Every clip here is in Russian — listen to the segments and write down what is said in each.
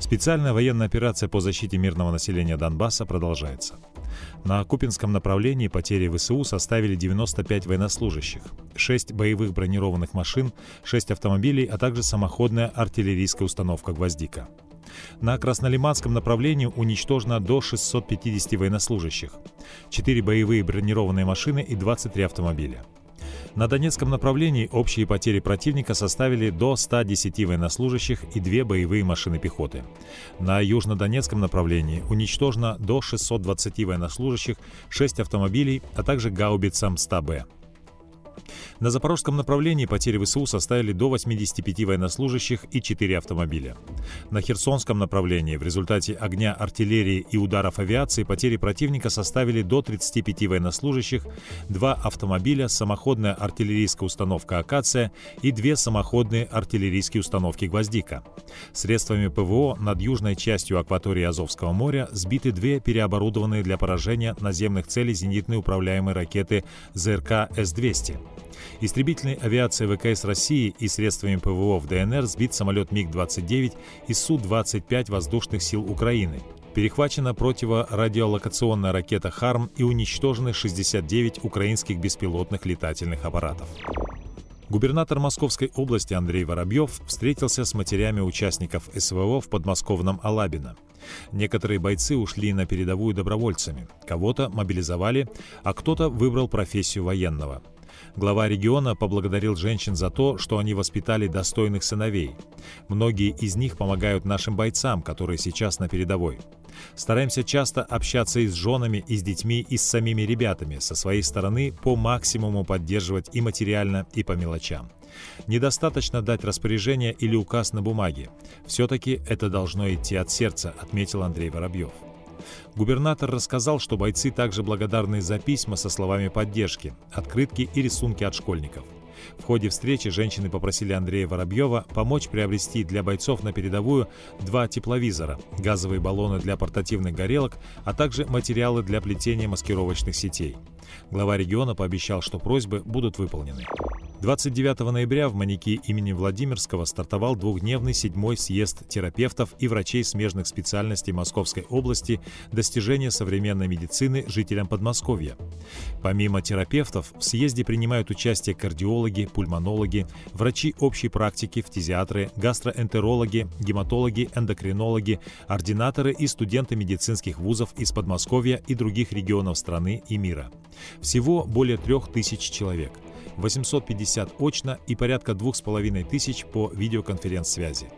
Специальная военная операция по защите мирного населения Донбасса продолжается. На Купинском направлении потери ВСУ составили 95 военнослужащих, 6 боевых бронированных машин, 6 автомобилей, а также самоходная артиллерийская установка «Гвоздика». На Краснолиманском направлении уничтожено до 650 военнослужащих, 4 боевые бронированные машины и 23 автомобиля. На Донецком направлении общие потери противника составили до 110 военнослужащих и две боевые машины пехоты. На Южнодонецком направлении уничтожено до 620 военнослужащих, 6 автомобилей, а также гаубица МСТА-Б. На запорожском направлении потери ВСУ составили до 85 военнослужащих и 4 автомобиля. На Херсонском направлении в результате огня артиллерии и ударов авиации потери противника составили до 35 военнослужащих, 2 автомобиля, самоходная артиллерийская установка «Акация» и две самоходные артиллерийские установки «Гвоздика». Средствами ПВО над южной частью акватории Азовского моря сбиты две переоборудованные для поражения наземных целей зенитные управляемые ракеты ЗРК С-200. Истребительной авиацией ВКС России и средствами ПВО в ДНР сбит самолет МиГ-29 и Су-25 воздушных сил Украины. Перехвачена противорадиолокационная ракета «Харм» и уничтожены 69 украинских беспилотных летательных аппаратов. Губернатор Московской области Андрей Воробьев встретился с матерями участников СВО в подмосковном Алабино. Некоторые бойцы ушли на передовую добровольцами, кого-то мобилизовали, а кто-то выбрал профессию военного – Глава региона поблагодарил женщин за то, что они воспитали достойных сыновей. Многие из них помогают нашим бойцам, которые сейчас на передовой. Стараемся часто общаться и с женами, и с детьми, и с самими ребятами, со своей стороны по максимуму поддерживать и материально, и по мелочам. Недостаточно дать распоряжение или указ на бумаге. Все-таки это должно идти от сердца, отметил Андрей Воробьев. Губернатор рассказал, что бойцы также благодарны за письма со словами поддержки, открытки и рисунки от школьников. В ходе встречи женщины попросили Андрея Воробьева помочь приобрести для бойцов на передовую два тепловизора, газовые баллоны для портативных горелок, а также материалы для плетения маскировочных сетей. Глава региона пообещал, что просьбы будут выполнены. 29 ноября в Маньяки имени Владимирского стартовал двухдневный седьмой съезд терапевтов и врачей смежных специальностей Московской области «Достижения современной медицины жителям Подмосковья». Помимо терапевтов, в съезде принимают участие кардиологи, пульмонологи, врачи общей практики, фтизиатры, гастроэнтерологи, гематологи, эндокринологи, ординаторы и студенты медицинских вузов из Подмосковья и других регионов страны и мира. Всего более трех тысяч человек – 850 очно и порядка 2500 по видеоконференц-связи.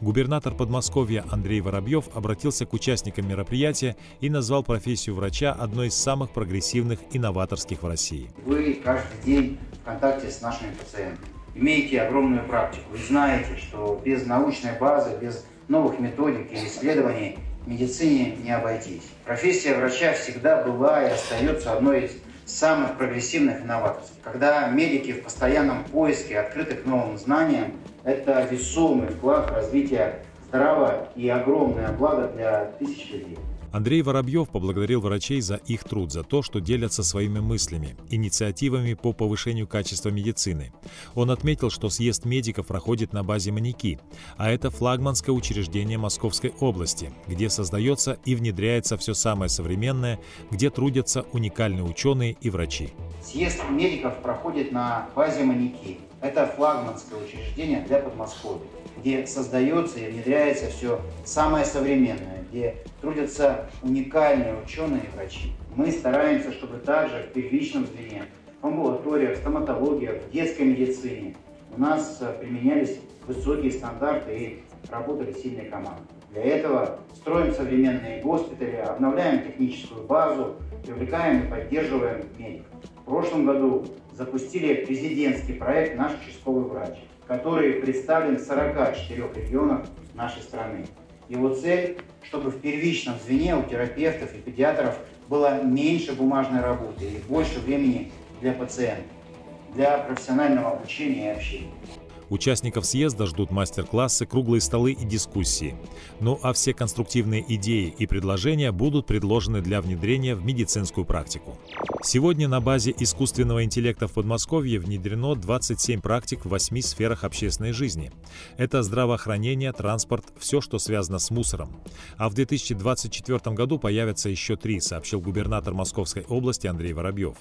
Губернатор Подмосковья Андрей Воробьев обратился к участникам мероприятия и назвал профессию врача одной из самых прогрессивных и новаторских в России. Вы каждый день в контакте с нашими пациентами, имеете огромную практику. Вы знаете, что без научной базы, без новых методик и исследований медицине не обойтись. Профессия врача всегда была и остается одной из самых прогрессивных и. Когда медики в постоянном поиске, открыты к новым знаниям, это весомый вклад в развитие здравого и огромное благо для тысяч людей. Андрей Воробьев поблагодарил врачей за их труд, за то, что делятся своими мыслями, инициативами по повышению качества медицины. Он отметил, что съезд медиков проходит на базе «Маньяки», а это флагманское учреждение Московской области, где создается и внедряется все самое современное, где трудятся уникальные ученые и врачи. Съезд медиков проходит на базе «Маньяки». Это флагманское учреждение для Подмосковья, где создается и внедряется все самое современное, где трудятся уникальные ученые и врачи. Мы стараемся, чтобы также в первичном звене, в амбулаториях, стоматологиях, в детской медицине у нас э, применялись высокие стандарты и работали сильные команды. Для этого строим современные госпитали, обновляем техническую базу, привлекаем и поддерживаем медиков. В прошлом году запустили президентский проект «Наш участковый врач», который представлен в 44 регионах нашей страны. Его цель, чтобы в первичном звене у терапевтов и педиатров было меньше бумажной работы и больше времени для пациентов, для профессионального обучения и общения. Участников съезда ждут мастер-классы, круглые столы и дискуссии. Ну а все конструктивные идеи и предложения будут предложены для внедрения в медицинскую практику. Сегодня на базе искусственного интеллекта в Подмосковье внедрено 27 практик в 8 сферах общественной жизни. Это здравоохранение, транспорт, все, что связано с мусором. А в 2024 году появятся еще три, сообщил губернатор Московской области Андрей Воробьев.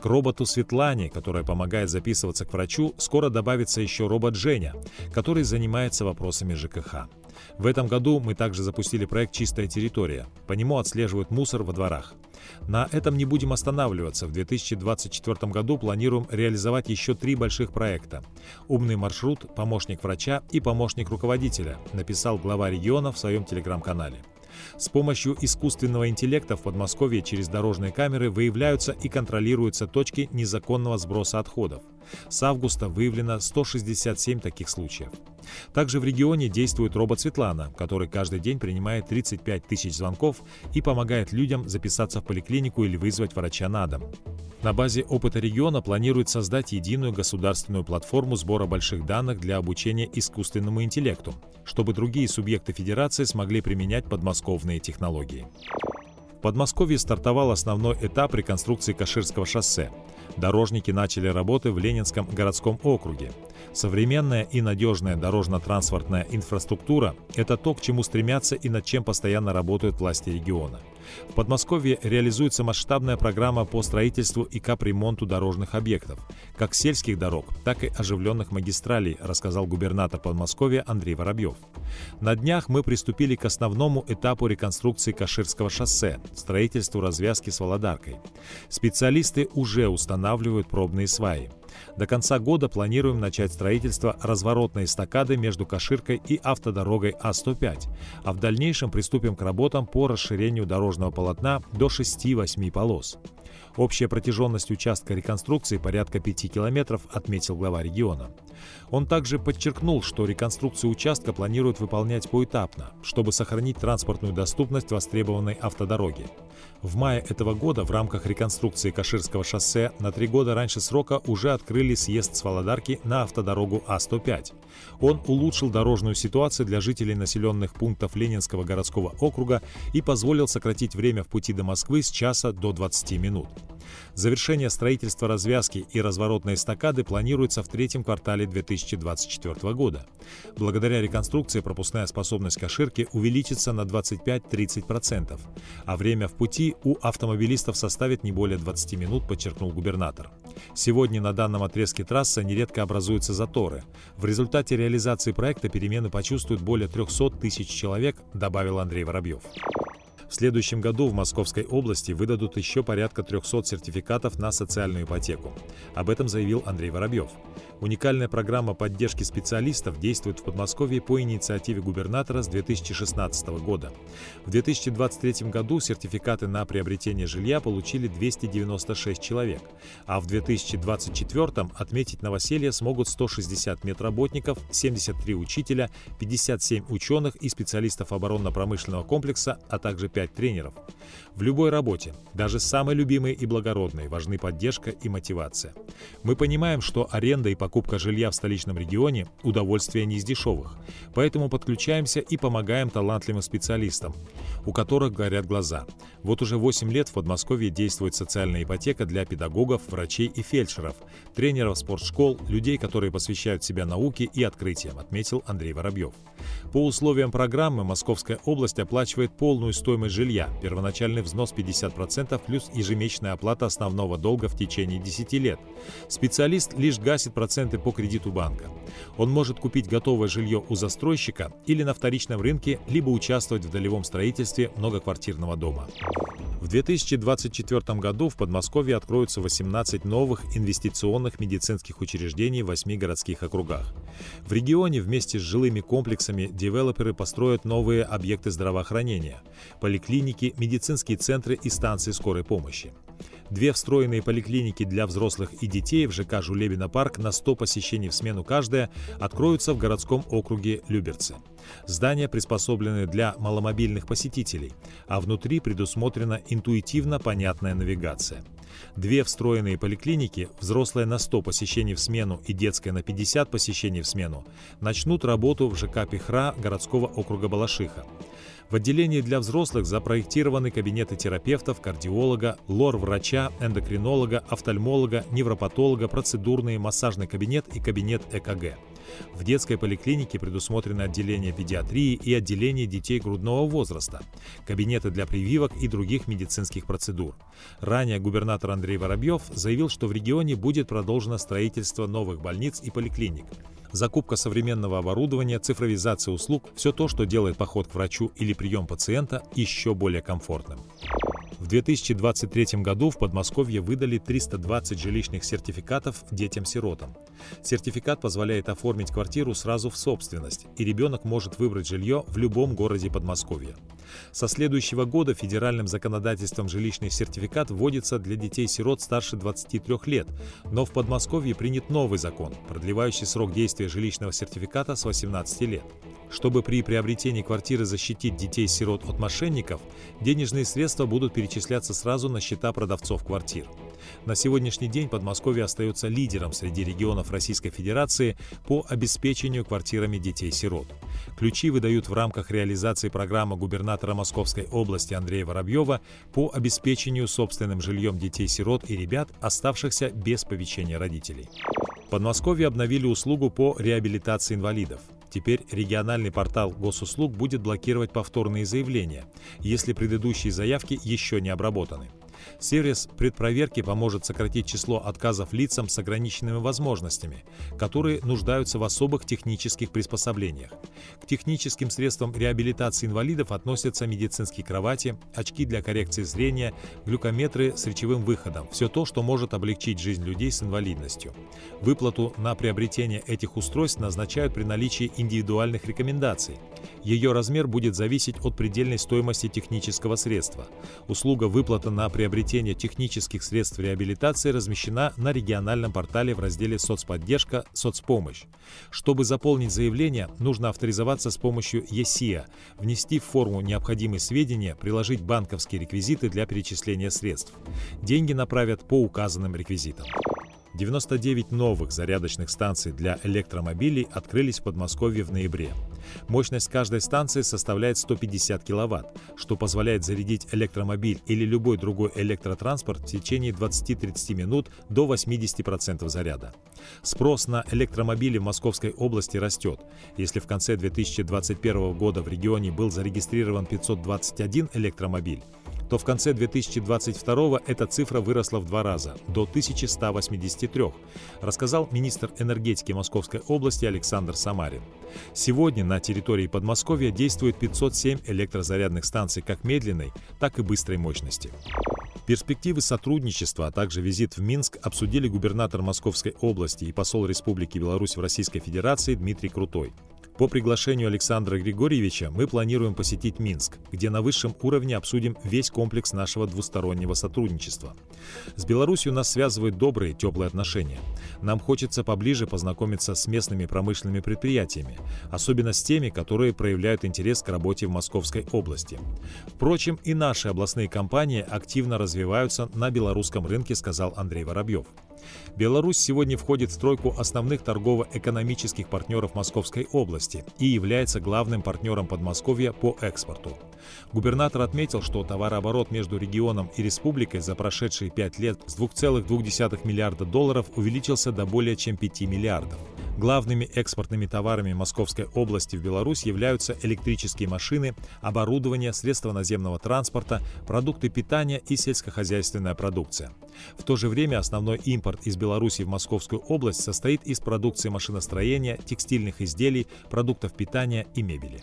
К роботу Светлане, которая помогает записываться к врачу, скоро добавится еще робот Женя, который занимается вопросами ЖКХ. В этом году мы также запустили проект «Чистая территория». По нему отслеживают мусор во дворах. На этом не будем останавливаться. В 2024 году планируем реализовать еще три больших проекта. «Умный маршрут», «Помощник врача» и «Помощник руководителя», написал глава региона в своем телеграм-канале. С помощью искусственного интеллекта в Подмосковье через дорожные камеры выявляются и контролируются точки незаконного сброса отходов. С августа выявлено 167 таких случаев. Также в регионе действует робот Светлана, который каждый день принимает 35 тысяч звонков и помогает людям записаться в поликлинику или вызвать врача на дом. На базе опыта региона планирует создать единую государственную платформу сбора больших данных для обучения искусственному интеллекту, чтобы другие субъекты федерации смогли применять подмосковные технологии. Подмосковье стартовал основной этап реконструкции Каширского шоссе. Дорожники начали работы в Ленинском городском округе. Современная и надежная дорожно-транспортная инфраструктура – это то, к чему стремятся и над чем постоянно работают власти региона. В Подмосковье реализуется масштабная программа по строительству и капремонту дорожных объектов, как сельских дорог, так и оживленных магистралей, рассказал губернатор Подмосковья Андрей Воробьев. На днях мы приступили к основному этапу реконструкции Каширского шоссе – строительству развязки с Володаркой. Специалисты уже устанавливают пробные сваи. До конца года планируем начать строительство разворотной эстакады между Каширкой и автодорогой А105, а в дальнейшем приступим к работам по расширению дорожного полотна до 6-8 полос. Общая протяженность участка реконструкции порядка 5 километров, отметил глава региона. Он также подчеркнул, что реконструкцию участка планируют выполнять поэтапно, чтобы сохранить транспортную доступность востребованной автодороги. В мае этого года в рамках реконструкции Каширского шоссе на три года раньше срока уже открыли съезд с Володарки на автодорогу А105. Он улучшил дорожную ситуацию для жителей населенных пунктов Ленинского городского округа и позволил сократить время в пути до Москвы с часа до 20 минут. Завершение строительства развязки и разворотной эстакады планируется в третьем квартале 2024 года. Благодаря реконструкции пропускная способность Каширки увеличится на 25-30%, а время в пути у автомобилистов составит не более 20 минут, подчеркнул губернатор. Сегодня на данном отрезке трассы нередко образуются заторы. В результате реализации проекта перемены почувствуют более 300 тысяч человек, добавил Андрей Воробьев. В следующем году в Московской области выдадут еще порядка 300 сертификатов на социальную ипотеку. Об этом заявил Андрей Воробьев. Уникальная программа поддержки специалистов действует в Подмосковье по инициативе губернатора с 2016 года. В 2023 году сертификаты на приобретение жилья получили 296 человек, а в 2024 отметить новоселье смогут 160 медработников, 73 учителя, 57 ученых и специалистов оборонно-промышленного комплекса, а также 5 тренеров. В любой работе, даже самой любимой и благородной, важны поддержка и мотивация. Мы понимаем, что аренда и покупка жилья в столичном регионе – удовольствие не из дешевых, поэтому подключаемся и помогаем талантливым специалистам, у которых горят глаза. Вот уже 8 лет в Подмосковье действует социальная ипотека для педагогов, врачей и фельдшеров, тренеров спортшкол, людей, которые посвящают себя науке и открытиям, отметил Андрей Воробьев. По условиям программы Московская область оплачивает полную стоимость жилья, первоначальный взнос 50% плюс ежемесячная оплата основного долга в течение 10 лет. Специалист лишь гасит проценты по кредиту банка. Он может купить готовое жилье у застройщика или на вторичном рынке, либо участвовать в долевом строительстве многоквартирного дома. В 2024 году в Подмосковье откроются 18 новых инвестиционных медицинских учреждений в 8 городских округах. В регионе вместе с жилыми комплексами девелоперы построят новые объекты здравоохранения, поликлиники, медицинские центры и станции скорой помощи. Две встроенные поликлиники для взрослых и детей в ЖК Жулебина парк на 100 посещений в смену каждая откроются в городском округе Люберцы. Здания приспособлены для маломобильных посетителей, а внутри предусмотрена интуитивно понятная навигация. Две встроенные поликлиники, взрослая на 100 посещений в смену и детская на 50 посещений в смену, начнут работу в ЖК Пихра городского округа Балашиха. В отделении для взрослых запроектированы кабинеты терапевтов, кардиолога, лор-врача, эндокринолога, офтальмолога, невропатолога, процедурный, массажный кабинет и кабинет ЭКГ. В детской поликлинике предусмотрены отделение педиатрии и отделение детей грудного возраста, кабинеты для прививок и других медицинских процедур. Ранее губернатор Андрей Воробьев заявил, что в регионе будет продолжено строительство новых больниц и поликлиник закупка современного оборудования, цифровизация услуг – все то, что делает поход к врачу или прием пациента еще более комфортным. В 2023 году в Подмосковье выдали 320 жилищных сертификатов детям-сиротам. Сертификат позволяет оформить квартиру сразу в собственность, и ребенок может выбрать жилье в любом городе Подмосковья. Со следующего года федеральным законодательством жилищный сертификат вводится для детей-сирот старше 23 лет, но в Подмосковье принят новый закон, продлевающий срок действия жилищного сертификата с 18 лет. Чтобы при приобретении квартиры защитить детей-сирот от мошенников, денежные средства будут перечисляться сразу на счета продавцов квартир. На сегодняшний день Подмосковье остается лидером среди регионов Российской Федерации по обеспечению квартирами детей-сирот. Ключи выдают в рамках реализации программы губернатора Московской области Андрея Воробьева по обеспечению собственным жильем детей-сирот и ребят, оставшихся без повещения родителей. Подмосковье обновили услугу по реабилитации инвалидов. Теперь региональный портал госуслуг будет блокировать повторные заявления, если предыдущие заявки еще не обработаны. Сервис предпроверки поможет сократить число отказов лицам с ограниченными возможностями, которые нуждаются в особых технических приспособлениях. К техническим средствам реабилитации инвалидов относятся медицинские кровати, очки для коррекции зрения, глюкометры с речевым выходом – все то, что может облегчить жизнь людей с инвалидностью. Выплату на приобретение этих устройств назначают при наличии индивидуальных рекомендаций. Ее размер будет зависеть от предельной стоимости технического средства. Услуга выплата на приобретение технических средств реабилитации размещена на региональном портале в разделе «Соцподдержка. Соцпомощь». Чтобы заполнить заявление, нужно авторизоваться с помощью ЕСИА, внести в форму необходимые сведения, приложить банковские реквизиты для перечисления средств. Деньги направят по указанным реквизитам. 99 новых зарядочных станций для электромобилей открылись в Подмосковье в ноябре. Мощность каждой станции составляет 150 кВт, что позволяет зарядить электромобиль или любой другой электротранспорт в течение 20-30 минут до 80% заряда. Спрос на электромобили в Московской области растет. Если в конце 2021 года в регионе был зарегистрирован 521 электромобиль, то в конце 2022 эта цифра выросла в два раза, до 1183, рассказал министр энергетики Московской области Александр Самарин. Сегодня на территории Подмосковья действует 507 электрозарядных станций как медленной, так и быстрой мощности. Перспективы сотрудничества, а также визит в Минск обсудили губернатор Московской области и посол Республики Беларусь в Российской Федерации Дмитрий Крутой. По приглашению Александра Григорьевича мы планируем посетить Минск, где на высшем уровне обсудим весь комплекс нашего двустороннего сотрудничества. С Беларусью нас связывают добрые, теплые отношения. Нам хочется поближе познакомиться с местными промышленными предприятиями, особенно с теми, которые проявляют интерес к работе в Московской области. Впрочем, и наши областные компании активно развиваются на белорусском рынке, сказал Андрей Воробьев. Беларусь сегодня входит в тройку основных торгово-экономических партнеров Московской области и является главным партнером Подмосковья по экспорту. Губернатор отметил, что товарооборот между регионом и республикой за прошедшие пять лет с 2,2 миллиарда долларов увеличился до более чем 5 миллиардов. Главными экспортными товарами Московской области в Беларусь являются электрические машины, оборудование, средства наземного транспорта, продукты питания и сельскохозяйственная продукция. В то же время основной импорт из Беларуси в Московскую область состоит из продукции машиностроения, текстильных изделий, продуктов питания и мебели.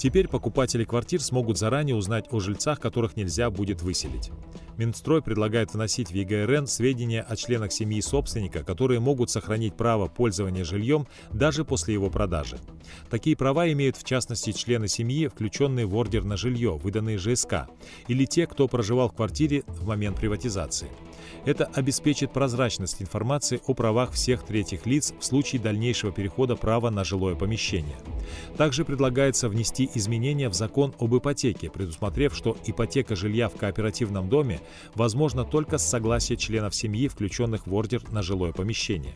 Теперь покупатели квартир смогут заранее узнать о жильцах, которых нельзя будет выселить. Минстрой предлагает вносить в ЕГРН сведения о членах семьи собственника, которые могут сохранить право пользования жильем даже после его продажи. Такие права имеют в частности члены семьи, включенные в ордер на жилье, выданные ЖСК, или те, кто проживал в квартире в момент приватизации. Это обеспечит прозрачность информации о правах всех третьих лиц в случае дальнейшего перехода права на жилое помещение. Также предлагается внести изменения в закон об ипотеке, предусмотрев, что ипотека жилья в кооперативном доме возможна только с согласия членов семьи, включенных в ордер на жилое помещение.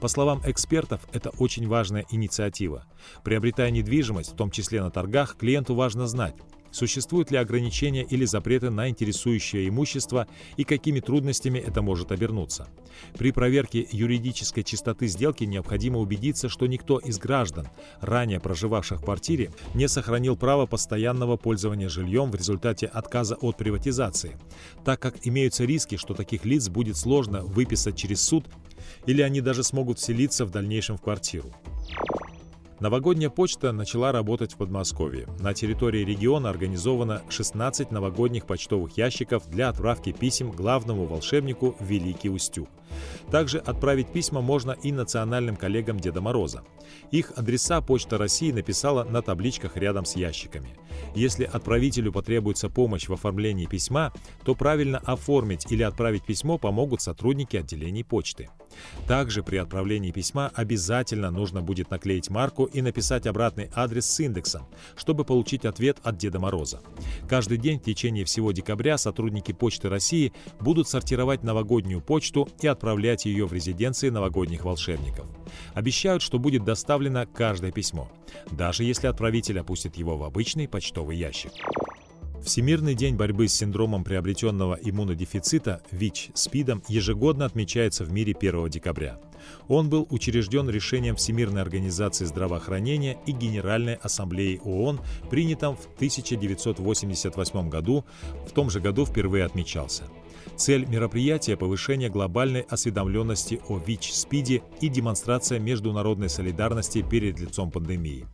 По словам экспертов, это очень важная инициатива. Приобретая недвижимость, в том числе на торгах, клиенту важно знать, Существуют ли ограничения или запреты на интересующее имущество и какими трудностями это может обернуться? При проверке юридической чистоты сделки необходимо убедиться, что никто из граждан, ранее проживавших в квартире, не сохранил право постоянного пользования жильем в результате отказа от приватизации, так как имеются риски, что таких лиц будет сложно выписать через суд или они даже смогут вселиться в дальнейшем в квартиру. Новогодняя почта начала работать в Подмосковье. На территории региона организовано 16 новогодних почтовых ящиков для отправки писем главному волшебнику Великий Устюг. Также отправить письма можно и национальным коллегам Деда Мороза. Их адреса Почта России написала на табличках рядом с ящиками. Если отправителю потребуется помощь в оформлении письма, то правильно оформить или отправить письмо помогут сотрудники отделений почты. Также при отправлении письма обязательно нужно будет наклеить марку и написать обратный адрес с индексом, чтобы получить ответ от Деда Мороза. Каждый день в течение всего декабря сотрудники Почты России будут сортировать новогоднюю почту и отправлять ее в резиденции новогодних волшебников. Обещают, что будет доставлено каждое письмо, даже если отправитель опустит его в обычный почтовый ящик. Всемирный день борьбы с синдромом приобретенного иммунодефицита ВИЧ СПИДом ежегодно отмечается в мире 1 декабря. Он был учрежден решением Всемирной организации здравоохранения и Генеральной ассамблеи ООН, принятым в 1988 году, в том же году впервые отмечался. Цель мероприятия – повышение глобальной осведомленности о ВИЧ-СПИДе и демонстрация международной солидарности перед лицом пандемии.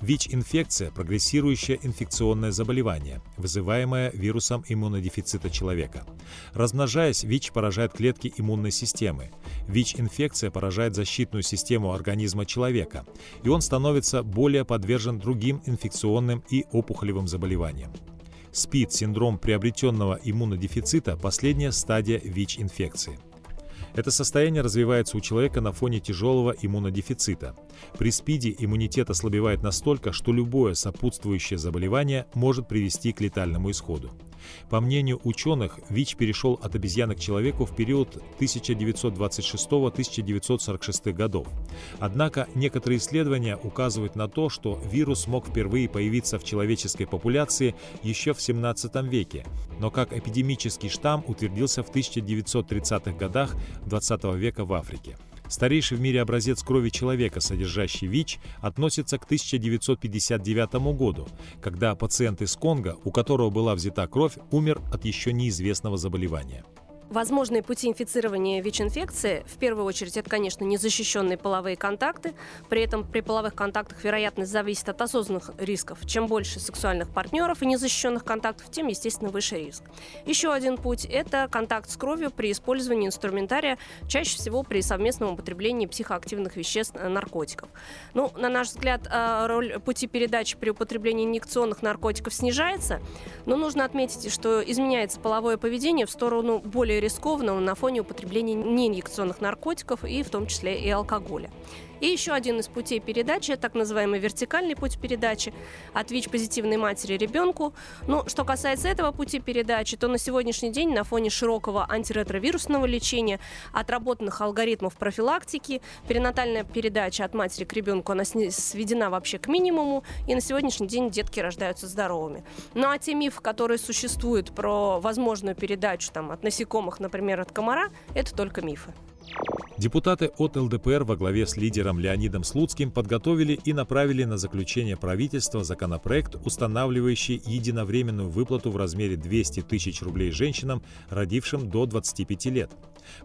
ВИЧ-инфекция – прогрессирующее инфекционное заболевание, вызываемое вирусом иммунодефицита человека. Размножаясь, ВИЧ поражает клетки иммунной системы. ВИЧ-инфекция поражает защитную систему организма человека, и он становится более подвержен другим инфекционным и опухолевым заболеваниям. СПИД, синдром приобретенного иммунодефицита, последняя стадия ВИЧ-инфекции. Это состояние развивается у человека на фоне тяжелого иммунодефицита. При СПИДе иммунитет ослабевает настолько, что любое сопутствующее заболевание может привести к летальному исходу. По мнению ученых, ВИЧ перешел от обезьяны к человеку в период 1926-1946 годов. Однако некоторые исследования указывают на то, что вирус мог впервые появиться в человеческой популяции еще в 17 веке, но как эпидемический штамм утвердился в 1930-х годах 20 века в Африке. Старейший в мире образец крови человека, содержащий ВИЧ, относится к 1959 году, когда пациент из Конго, у которого была взята кровь, умер от еще неизвестного заболевания. Возможные пути инфицирования ВИЧ-инфекции, в первую очередь, это, конечно, незащищенные половые контакты. При этом при половых контактах вероятность зависит от осознанных рисков. Чем больше сексуальных партнеров и незащищенных контактов, тем, естественно, выше риск. Еще один путь – это контакт с кровью при использовании инструментария, чаще всего при совместном употреблении психоактивных веществ, э, наркотиков. Ну, на наш взгляд, э, роль пути передачи при употреблении инъекционных наркотиков снижается, но нужно отметить, что изменяется половое поведение в сторону более рискованного на фоне употребления неинъекционных наркотиков и в том числе и алкоголя. И еще один из путей передачи, так называемый вертикальный путь передачи от ВИЧ-позитивной матери ребенку. Ну, что касается этого пути передачи, то на сегодняшний день на фоне широкого антиретровирусного лечения, отработанных алгоритмов профилактики, перинатальная передача от матери к ребенку, она сведена вообще к минимуму, и на сегодняшний день детки рождаются здоровыми. Ну а те мифы, которые существуют про возможную передачу там, от насекомых, например, от комара, это только мифы. Депутаты от ЛДПР во главе с лидером Леонидом Слуцким подготовили и направили на заключение правительства законопроект, устанавливающий единовременную выплату в размере 200 тысяч рублей женщинам, родившим до 25 лет.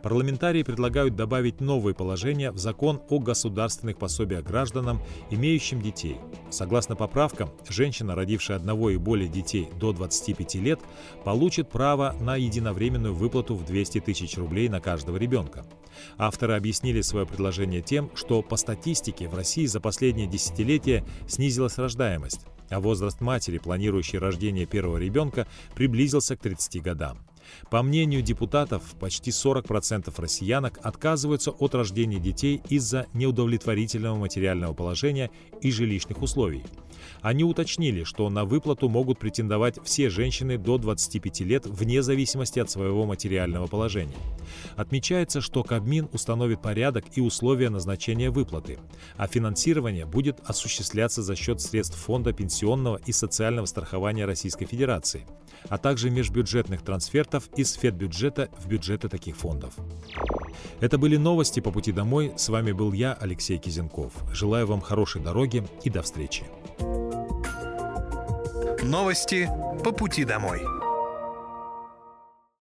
Парламентарии предлагают добавить новые положения в закон о государственных пособиях гражданам, имеющим детей. Согласно поправкам, женщина, родившая одного и более детей до 25 лет, получит право на единовременную выплату в 200 тысяч рублей на каждого ребенка. Авторы объяснили свое предложение тем, что по статистике в России за последние десятилетия снизилась рождаемость, а возраст матери, планирующей рождение первого ребенка, приблизился к 30 годам. По мнению депутатов, почти 40% россиянок отказываются от рождения детей из-за неудовлетворительного материального положения и жилищных условий. Они уточнили, что на выплату могут претендовать все женщины до 25 лет вне зависимости от своего материального положения. Отмечается, что Кабмин установит порядок и условия назначения выплаты, а финансирование будет осуществляться за счет средств Фонда пенсионного и социального страхования Российской Федерации, а также межбюджетных трансфертов из Федбюджета в бюджеты таких фондов. Это были новости по пути домой. С вами был я, Алексей Кизенков. Желаю вам хорошей дороги и до встречи. Новости по пути домой.